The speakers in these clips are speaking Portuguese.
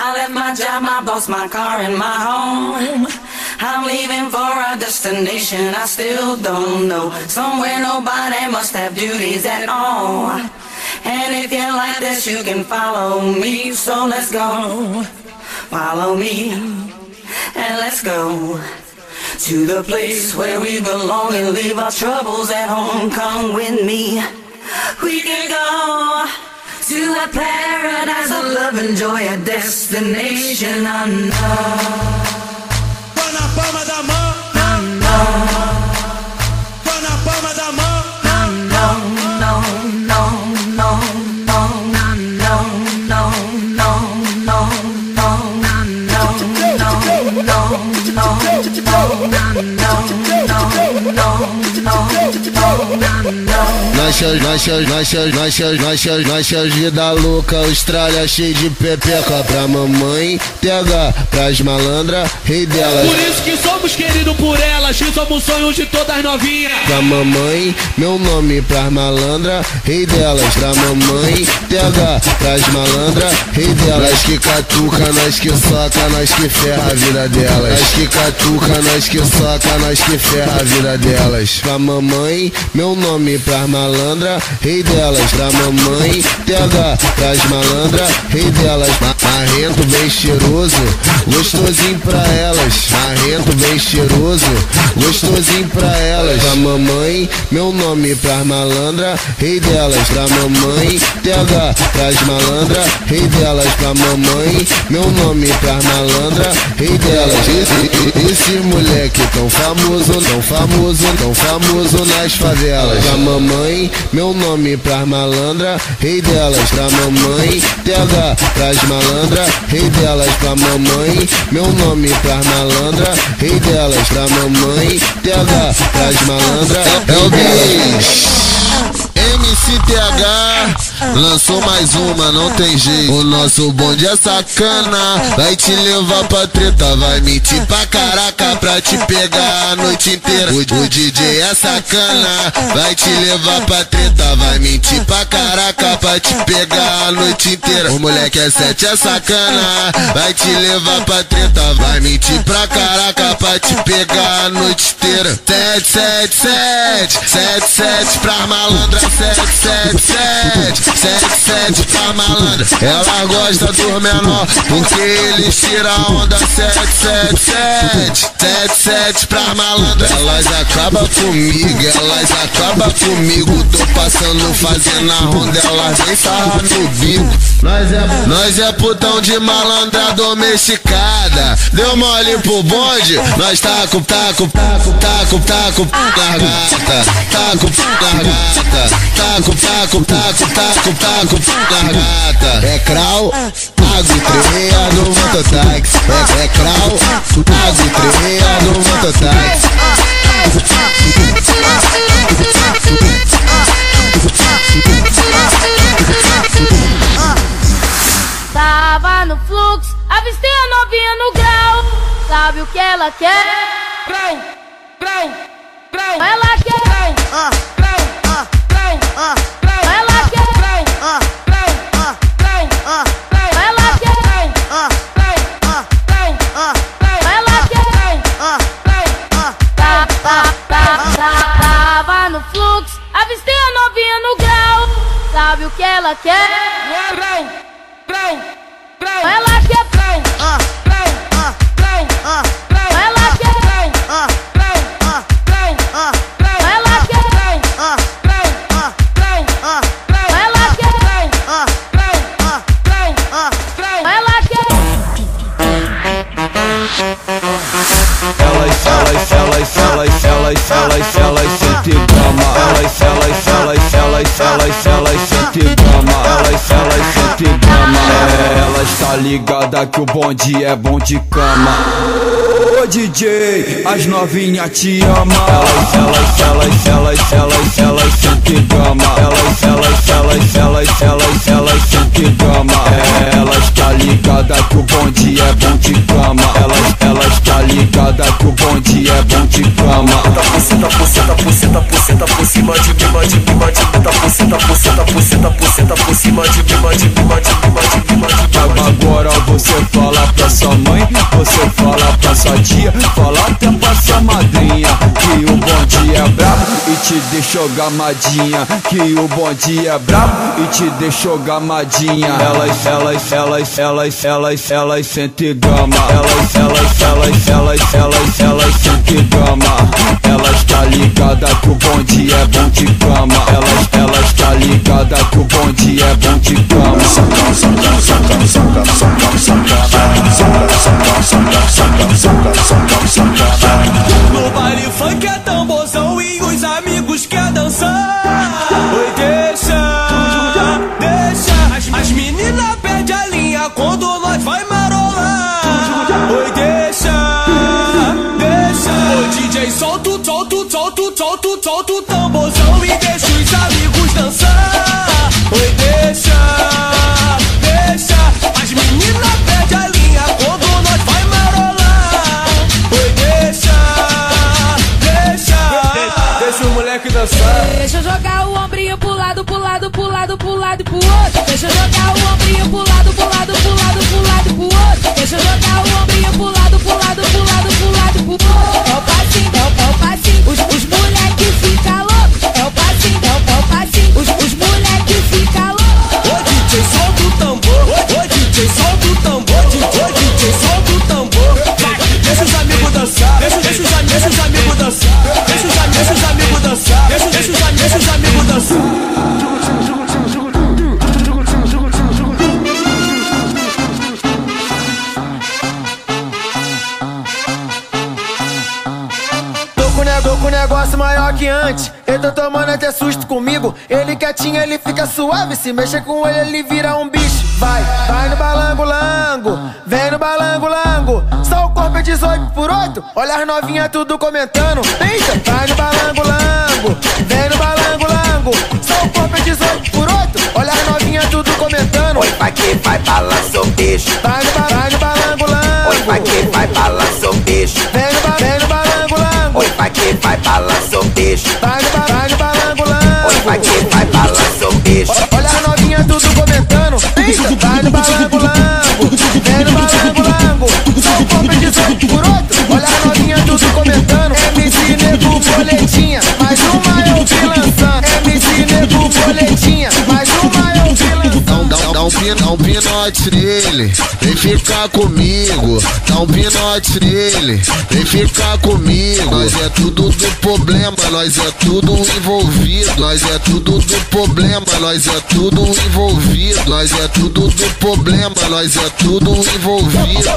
I left my job, my boss, my car, and my home. I'm leaving for a destination I still don't know. Somewhere nobody must have duties at all. And if you like this, you can follow me. So let's go. Follow me. And let's go. To the place where we belong and leave our troubles at home. Come with me. We can go to a paradise of love and joy, a destination unknown. Nossas, nossas, nossas, nossas, nossas, nossas vida louca Austrália cheia de pepeca pra mamãe TH pras malandra, rei delas. Por isso que somos queridos por elas, que somos sonhos de todas novinhas. Pra mamãe, meu nome pras malandra, rei delas. Pra mamãe, TH pras malandra, rei delas. Nós que catuca, nós que soca, nós que ferra a vida delas. Nós que catuca, nós que soca, nós que ferra a vida delas. Pra mamãe, meu nome pras malandra, rei delas Pra mamãe, TH pras malandra, rei delas Ma- Marrento bem cheiroso, gostosinho pra elas Marrento bem cheiroso, gostosinho pra elas Pra mamãe, meu nome pras malandra, rei delas Pra mamãe, TH pras malandra, rei delas Pra mamãe, meu nome pras malandra, rei delas. Esse, esse moleque tão famoso, tão famoso, tão famoso nas favelas Pra mamãe, meu nome pras malandra, rei delas. Pra mamãe, TH pras malandra, rei delas. Pra mamãe, meu nome pras malandra, rei delas. Pra mamãe, TH pras malandra, rei delas. MCTH lançou mais uma, não tem jeito. O nosso bonde é sacana, vai te levar pra treta, vai mentir pra caraca pra te pegar a noite inteira. O, o DJ é sacana, vai te levar pra treta, vai mentir pra caraca pra te pegar a noite inteira. O moleque é sete, é sacana, vai te levar pra treta, vai mentir pra caraca pra te pegar a noite inteira. Sete, sete, sete, sete, sete pra malandra, sete, sete, sete, sete, pra malandra. Ela gosta do menor, porque eles tiram onda, sete, sete, sete, sete, sete pra malandra. Elas acabam comigo, elas acabam comigo. Tô passando, fazendo a ronda, elas vem sarrar no bico. Nós é, é putão de malandra domesticada. Deu mole pro bonde, nós taco, taco, taco, taco, taco, largata. Taco, largata. Taco, taco, taco, taco, taco, largata. É crau, água treia no mototáxi. É, é crau, água treia no mototáxi. Tava no fluxo, avistei a novinha no grau. Sabe o que ela quer? Grau, grau, grau. Ela quer. Grau, grau, grau, grau. Sabe o que ela quer? grau, grau, grau. Ela quer. Grau, grau, grau, grau. Ela elas, elas, elas, sentem grama. Elas, elas, elas, elas, elas, elas sentem grama. Elas, elas sentem grama. É, elas tá ligada que o bonde é bom de cama. DJ, as novinha te ama. Elas, elas, elas, elas, elas, elas sentem grama. Elas, elas, elas, elas, elas, elas sentem grama. É, elas tá ligada que o bonde é bom de cama. Elas, elas tá ligada que o bonde é bom de cama. Puceta, puceta, puceta, puceta por cima de mim, mim, de mim, tá puceta, puceta, puceta, por cima de mim, de mim, de mim, de mim, de mim, de mim. Agora você sadia, fala até pra sua madrinha Que o bonde é brabo e te deixou gamadinha. Que o bonde é brabo e te deixou gamadinha. Elas, elas, elas, elas, elas, elas sente gama. Elas, elas, elas, elas, elas, elas sente gama ele fica suave. Se mexe com ele, ele vira um bicho. Vai, vai no balango-lango. Vem no balango-lango. Só o corpo é 18 por 8. Olha as novinhas tudo comentando. Eita, vai no balango-lango. Vem no balango-lango. Só o corpo é 18 por 8. Olha as novinhas tudo comentando. Oi, vai que vai balança o bicho. Vai no, ba vai no balango-lango. Oi, vai que vai balança o bicho. Vem no, ba vem no balango-lango. Oi, vai que vai balança o bicho. Vai pinote nele, vem ficar comigo. Dá um pinote nele, vem ficar comigo. Nós é tudo do problema, nós é tudo envolvido. Nós é tudo do problema, nós é tudo envolvido. Nós é tudo do problema, nós é tudo envolvido.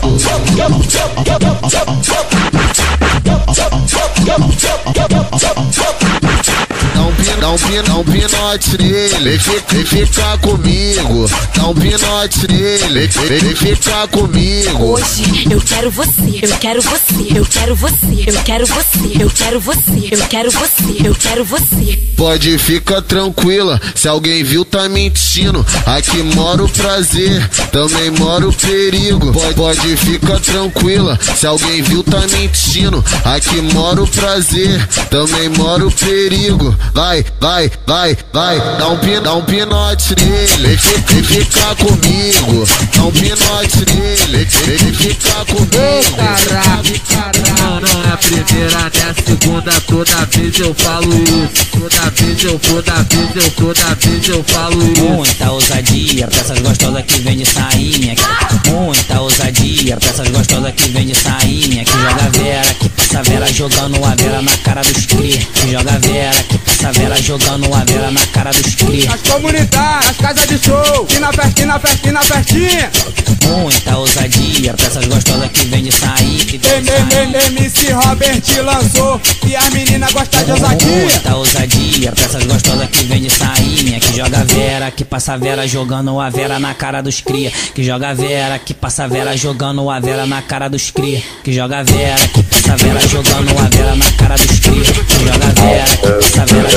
Dá um, pin, dá um, pinote nele, vem, fi- vem ficar comigo. Dá um pinote nele, vem ficar comigo. Hoje eu quero você, eu quero você, eu quero você, eu quero você, eu quero você, eu quero você, eu quero você. Pode ficar tranquila, se alguém viu tá mentindo. Aqui mora o prazer, também mora o perigo. Pode, pode ficar tranquila, se alguém viu tá mentindo. Aqui mora o prazer, também mora o perigo. Vai, vai, vai, vai, dá um, pin, dá um pinote nele, vem, fi- vem ficar comigo. Dá um pinote nele, vem, ficar comigo. Não, não é a primeira, nem a segunda, toda vez eu falo isso. Toda vez eu, toda vez eu, toda vez eu falo isso. Muita ousadia pra essas gostosas que vem de sainha. Muita ousadia pra essas gostosas que vem de sainha. Que joga vera, que passa vera jogando a vera na cara dos cri. Que joga vera, que vera jogando a vera na cara dos cri. As comunidades, as casas de show, e na festinha, festinha, na festinha. Muita ousadia pra essas gostosas que vem de sainha. Que vem de. MC Robert lançou, e as meninas gostam de ousadia. Muita ousadia pra essas gostosas que vem de sainha Que joga vera, que passa vera jogando a vera na cara dos cria Que joga vera, que passa vera jogando a vera na cara dos cria Que joga vera, que passa vera jogando a vera na cara dos cria Que joga vera, que passa vera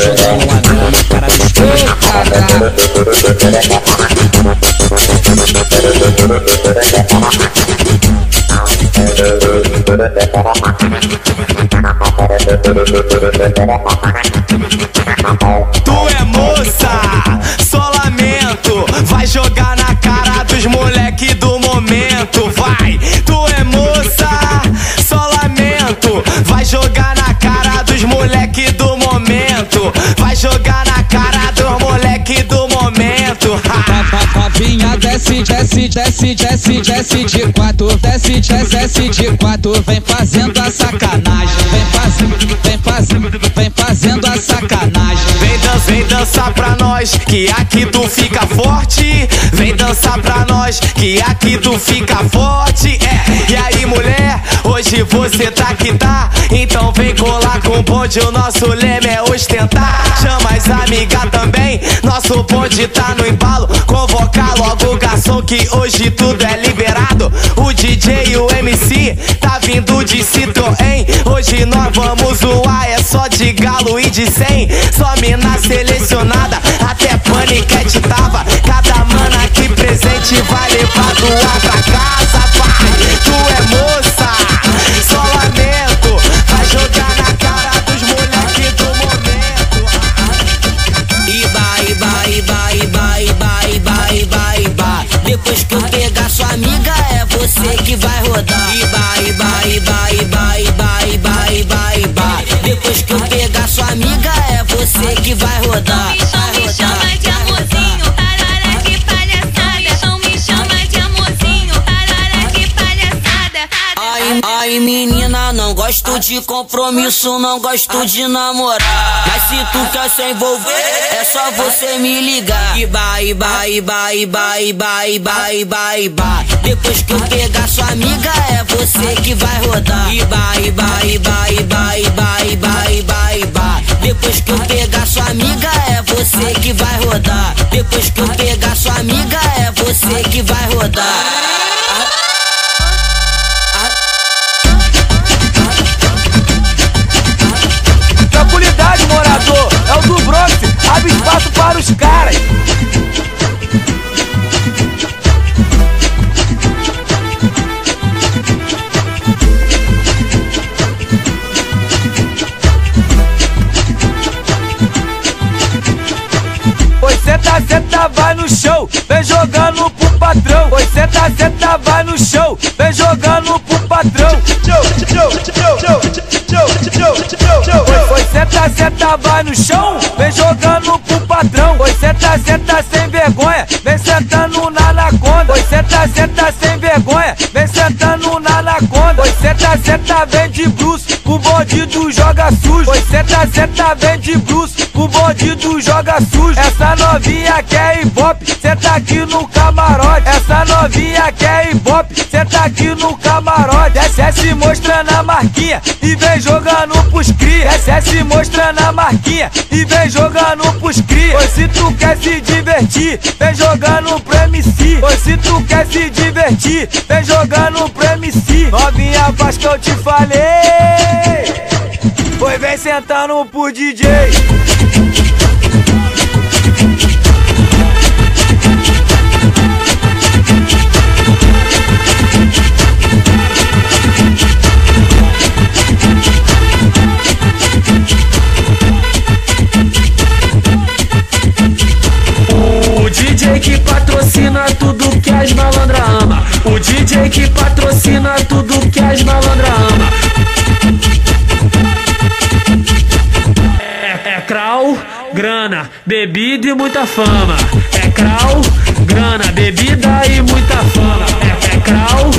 Tu é moça, só lamento. Vai jogar na desce, desce, desce, desce de quatro, desce, desce, desce de quatro, vem fazendo a sacanagem, vem fazendo, vem fazendo, vem fazendo a sacanagem. Vem dançar, vem dançar pra nós, que aqui tu fica forte. Vem dançar pra nós, que aqui tu fica forte. É, e aí mulher, hoje você tá que tá. Então vem colar com o bonde, o nosso leme é ostentar. Chama as amigas também, nosso bonde tá no embalo. Convocar logo garçom que hoje tudo é liberado. O DJ e o MC tá vindo de Citroën. Hoje nós vamos zoar, é só de galo e de 100. Só mina selecionada, até paniquete tava. Cada mana aqui presente vai levar do ar pra parara que palhaçada. Ai, menina, não gosto de compromisso, não gosto de namorar. Mas se tu quer se envolver, é só você me ligar. Iba, iba, iba, iba, iba, iba, iba, iba. Depois que eu pegar sua amiga, é você que vai rodar. Iba, iba, iba, iba, iba, iba, iba, iba. Depois que eu pegar sua amiga, é você que vai rodar. Depois que eu pegar sua amiga, é você que vai rodar. Tranquilidade, morador, é o do Bronx. Abre espaço para os caras. Senta, senta, vai no show, vem jogando pro patrão. Oi, senta, senta, vai no show, vem jogando pro patrão. Oi, oi, senta, senta, vai no chão, vem jogando pro patrão. Oi, senta, senta, sem vergonha, vem sentando na anaconda. Oi, senta, senta, sem vergonha, vem sentando na anaconda. Oi, senta, senta, vem de bruce, o bandido joga sujo. Oi, senta, senta, vem de bruce, o bandido joga sujo. Essa novinha quer hop, senta aqui no camarote. Essa novinha quer hop, senta aqui no camarote. Desce se mostrando a marquinha e vem jogando pros cria. Desce se mostrando a marquinha e vem jogando pros cria. Pois se tu quer se divertir, vem jogando pro MC. Pois se tu quer se divertir, vem jogando pro MC. Novinha faz que eu te falei. Foi vem sentando pro DJ. DJ que patrocina tudo que as malandra ama. O DJ que patrocina tudo que as malandra ama. É, é crau, grana, bebida e muita fama. É crau, grana, bebida e muita fama. É, é crau,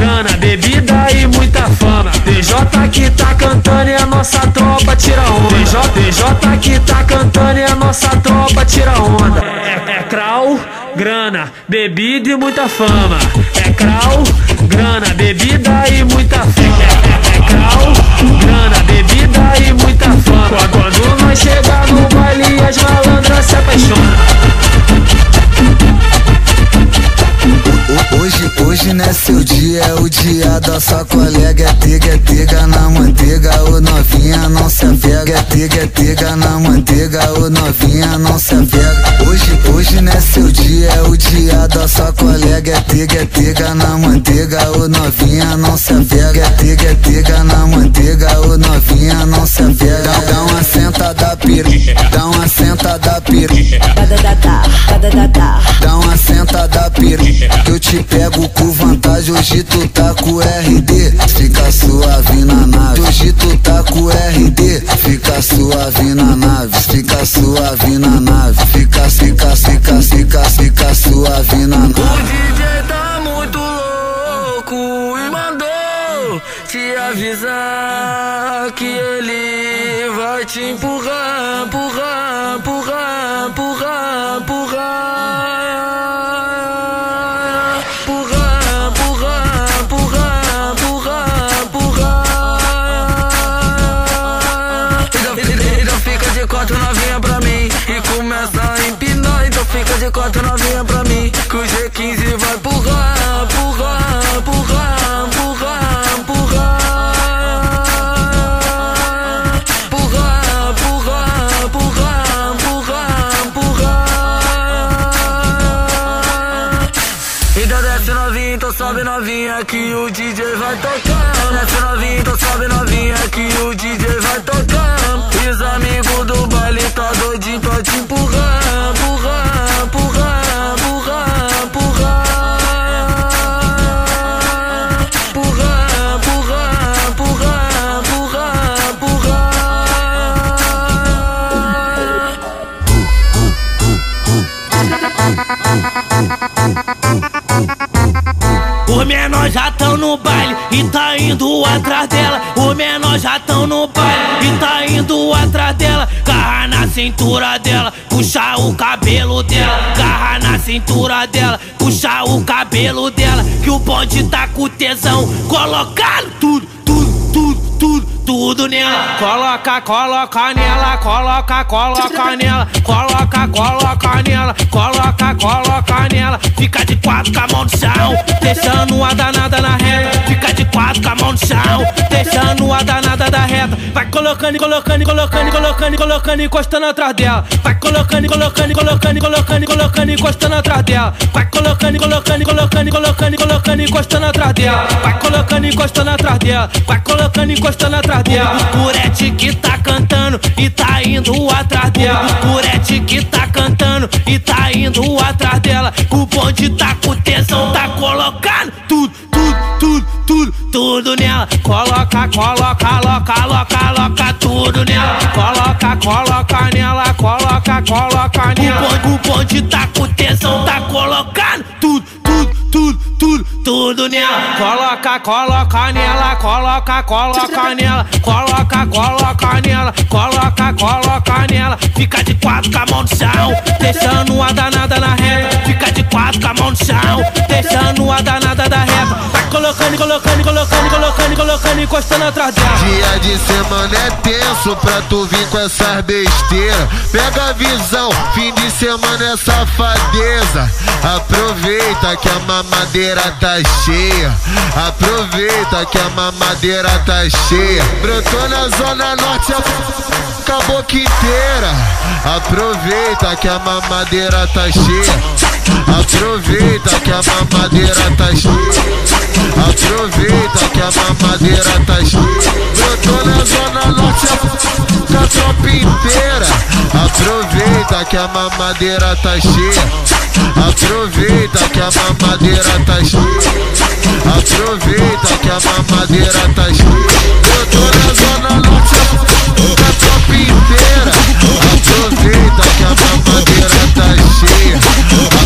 grana, bebida e muita fama. DJ que tá cantando e a nossa tropa tira onda. DJ, que tá cantando e a nossa tropa tira onda. É, é crau, grana, bebida e muita fama. É crau, grana, bebida e muita fama. É, é crau, grana, bebida e muita fama. Quando nós chegar no baile, as malandras se apaixonam. Hoje, hoje não é seu dia, é o dia da sua colega. É tega, é tega na manteiga, ô novinha não se apega. É tega, é tega na manteiga, ô novinha não se apega. Hoje, hoje não é seu dia, é o dia da sua colega. É tega, é tega na manteiga, ô novinha não se apega. É tega, é tega na manteiga, ô novinha não se apega. Dá, uma sentada pira, dá uma sentada pira. Dá uma sentada pira, que eu te pego com vantagem. Hoje tu tá com RD, fica suave na nave. Hoje tu tá com RD, fica suave na nave, fica suave na nave, fica, fica, fica, fica, fica suave na O nave. DJ tá muito louco e mandou te avisar que ele vai te empurrar, empurrar, empurrar, empurrar, empurrar. Quatro novinha pra mim que o G15 vai empurrar, empurrar, empurrar, empurrar, empurrar. Empurrar, empurrar, empurrar, empurrar, empurrar. Então desce novinha, então sobe novinha que o DJ vai tocar. Desce novinha, então sobe novinha que o DJ vai tocar. E os amigos do baile tá doidinho pra te empurrar, empurrar, Os menores já tão no baile e tá indo atrás dela. Os menores já tão no baile e tá indo atrás dela. Garra na cintura dela, puxa o cabelo dela. Garra na cintura dela, puxa o cabelo dela. Que o bonde tá com tesão, colocando tudo, tudo, tudo, tudo. Nela, coloca, coloca nela, coloca, coloca nela, coloca, coloca nela, coloca, coloca nela. Fica de quatro com a mão no chão, deixando a danada na reta. Fica de quatro com a mão no chão, deixando a danada da reta. Vai colocando, colocando, colocando, colocando, colocando, encostando atrás dela. Vai colocando, colocando, colocando, colocando, colocando, encostando atrás dela. Vai colocando, colocando, colocando, colocando, colocando, encostando atrás dela. Vai colocando, encostando atrás dela. Vai colocando, encostando atrás dela. Purete que tá cantando e tá indo atrás dela. Purete que tá cantando e tá indo atrás dela. O bonde tá com tesão, tá colocando tudo, tudo, nela. Coloca, coloca, coloca, coloca, coloca tudo nela. Coloca, coloca nela, coloca, coloca nela. O bonde, o bonde tá com tesão, tá colocando tudo, nela. Coloca, coloca nela, coloca, coloca nela, coloca, coloca nela, coloca, coloca nela. Fica de quatro com a mão no chão, deixando a danada na reta. Fica de quatro com a mão no chão, deixando a danada da reta. Vai colocando, colocando, colocando, colocando, colocando, encostando atrás dela. Dia de semana é tenso pra tu vir com essas besteiras. Pega a visão, fim de semana é safadeza. Aproveita que a mamadeira tá cheia. Aproveita que a mamadeira tá cheia. Brotou na zona norte, a boca inteira. Aproveita que a mamadeira tá cheia. Aproveita que a mamadeira tá cheia. Aproveita que a mamadeira tá cheia. Brotou na zona norte, a tropa inteira. Aproveita que a mamadeira tá cheia. Aproveita que a mamadeira tá cheia. Aproveita que a mamadeira tá cheia. Brotou na zona norte, a tropa inteira. Aproveita que a mamadeira tá cheia.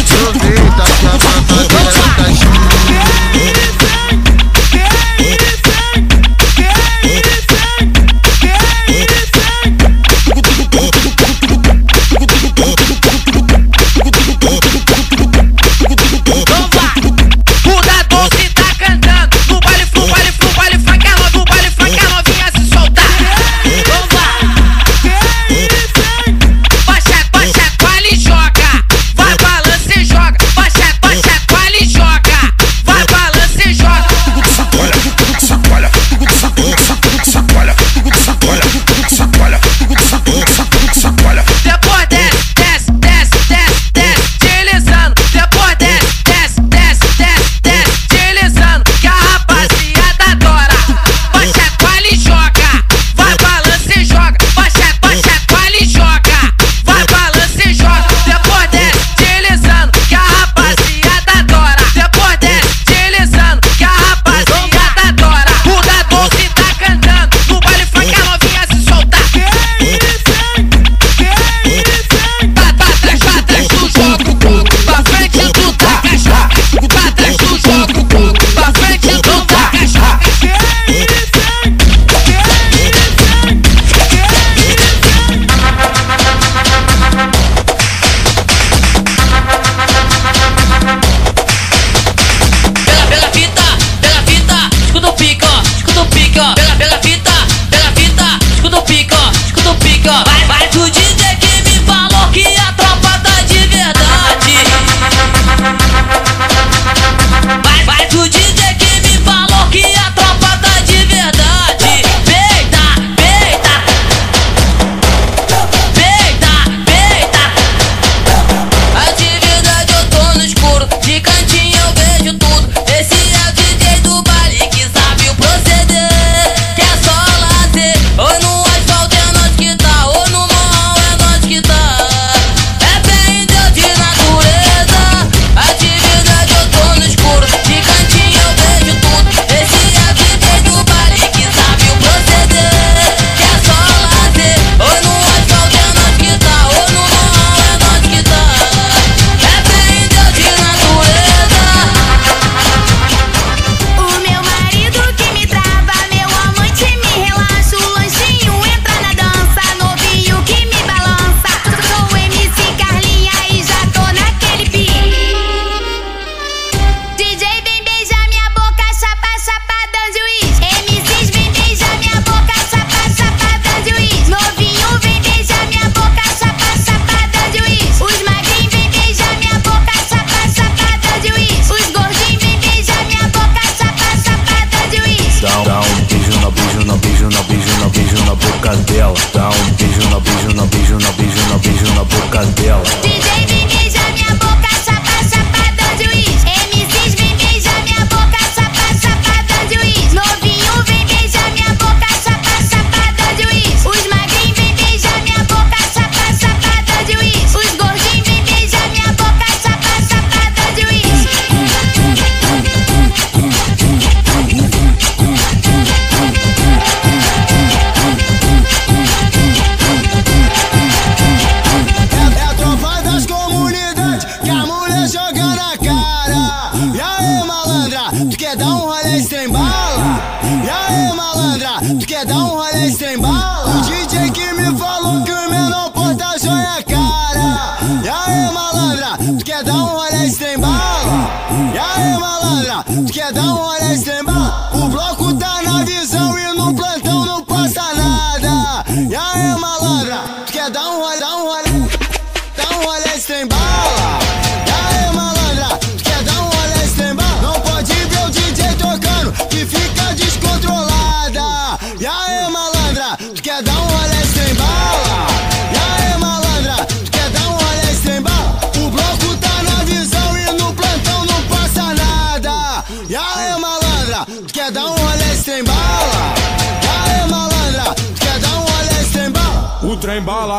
Malandra, tu quer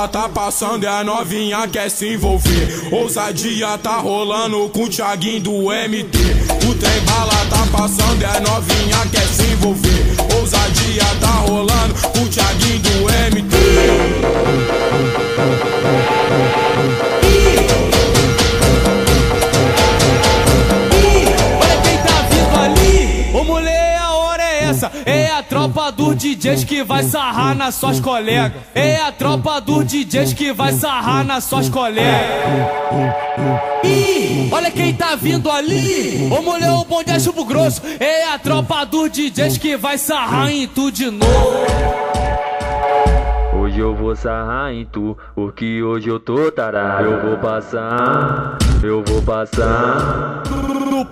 tá passando e a novinha quer se envolver. Ousadia tá rolando com o Thiaguinho do MT. O trem bala tá passando e a novinha quer se envolver. Ousadia tá rolando com o Thiaguinho do MT. Olha quem tá vindo ali. Hora é essa. É a tropa dos DJs que vai sarrar nas suas colegas. É a tropa dos DJs que vai sarrar nas suas colegas. Ih, olha quem tá vindo ali. Ô mulher, o bonde é chumbo grosso. É a tropa dos DJs que vai sarrar em tu de novo. Hoje eu vou sarrar em tu, porque hoje eu tô tarado. Eu vou passar, eu vou passar. No, no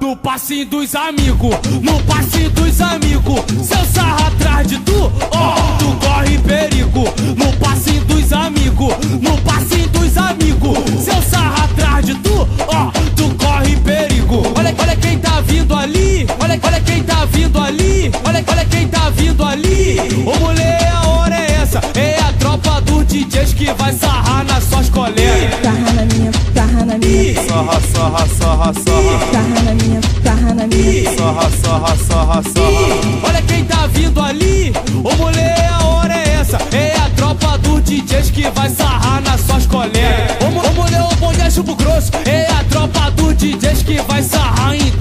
dos amigos, no passinho dos amigos. Se eu atrás de tu, ó, tu corre perigo. No passinho dos amigos, no passinho dos amigos. Se eu atrás de tu, ó, tu corre perigo. Olha, olha quem tá vindo ali, olha, olha quem tá vindo ali, olha, olha quem tá vindo ali. Ô mulher, a hora é essa, é a tropa dos DJs que vai sarrar nas suas colegas. Sarra na minha, sarra na minha. Sarra, sarra, sarra, sarra. Sarra na minha, sarra na minha. Sarra, sarra, sarra, sarra. Olha quem tá vindo ali, ô mulher, a hora é essa. É a tropa dos DJs que vai sarrar nas suas colegas. Ô, mulher, o bonde é chumbo grosso. É a tropa dos DJs que vai sarrar em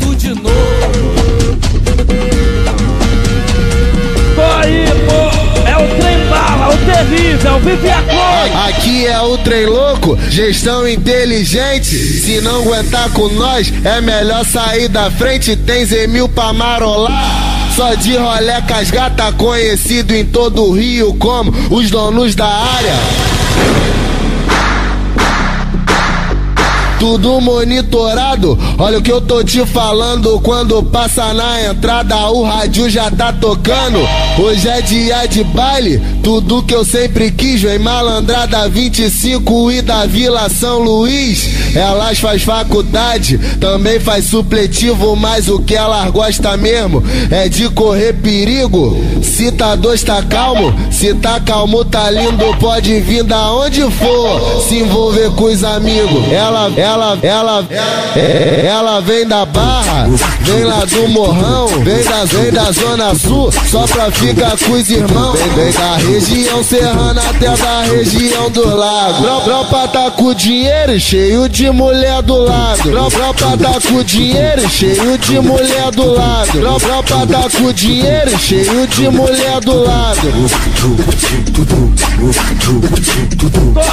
bala, o terrível, vive a cor. Aqui é o trem louco, gestão inteligente. Se não aguentar com nós, é melhor sair da frente. Tem Zemil pra marolar. Só de rolé casgata, conhecido em todo o Rio como os donos da área. Tudo monitorado, olha o que eu tô te falando. Quando passa na entrada, o rádio já tá tocando. Hoje é dia de baile, tudo que eu sempre quis. Vem malandrada 25 e da Vila São Luís. Elas faz faculdade, também faz supletivo, mas o que elas gostam mesmo é de correr perigo. Se tá dois, tá calmo. Se tá calmo, tá lindo. Pode vir da onde for, se envolver com os amigos. Ela, ela, ela, é, ela vem da barra, vem lá do morrão, vem da, vem da zona sul, só pra ficar com os irmãos. Vem, vem da região serrana até da região do lago. Tro- Tropa tá com dinheiro cheio de mulher do lado. Tro- Tropa tá com dinheiro cheio de mulher do lado. Tro- Tropa tá com dinheiro cheio de mulher do lado.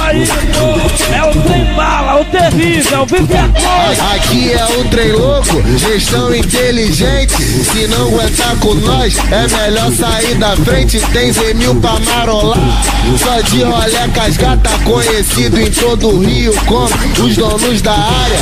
Aí, pô, é o trem bala, o terrível, vive a cor. Aqui é o trem louco, gestão inteligente. Se não aguentar com nós, é melhor sair da frente. Tem Zemil pra marolar. Só de rolé casgata, conhecido em todo o Rio como os donos da área.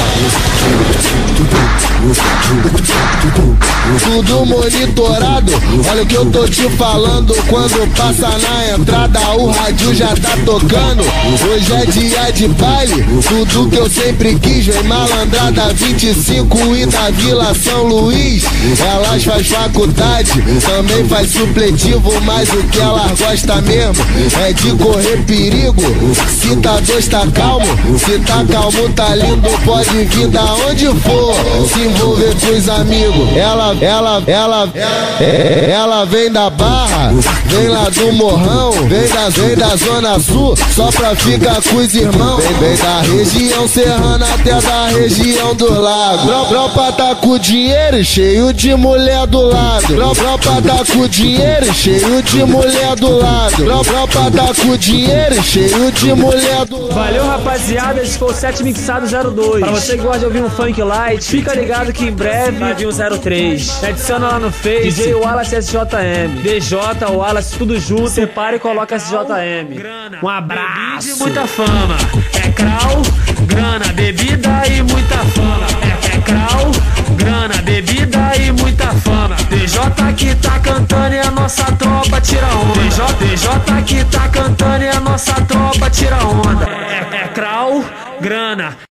Tudo monitorado, olha o que eu tô te falando. Quando passa na entrada, o rádio já tá tocando. Hoje é dia de baile, tudo que eu sempre quis. Vem malandrada 25 e da Vila São Luís. Elas faz faculdade, também faz supletivo, mas o que elas gostam mesmo é de correr perigo. Se tá dois, tá calmo. Se tá calmo, tá lindo. Pode vir da onde for, se envolver com os amigos. Ela, ela, ela, ela vem da barra, vem lá do morrão, vem da, vem da zona sul, só pra ficar com os irmãos. Vem, vem da região serrana até da região do lago. Tro- Tropa tá com dinheiro cheio de mulher do lado. Tro- Tropa tá com dinheiro cheio de mulher do lado. Tro- Tropa tá com dinheiro cheio de mulher do lado. Valeu, rapaziada. Esse foi o 7 Mixado 02. Pra você que gosta de ouvir um funk light, fica ligado que em breve vai vir um 03. Me adiciona lá no Face, DJ Wallace SJM. DJ Wallace, tudo junto. Separa e coloca SJM. Um abraço. E muita fama. É crau, grana, bebida e muita fama. É, é crau, grana, bebida e muita fama. DJ que tá cantando e a nossa tropa tira onda. DJ, DJ que tá cantando e a nossa tropa tira onda. É, é crau, grana, grana.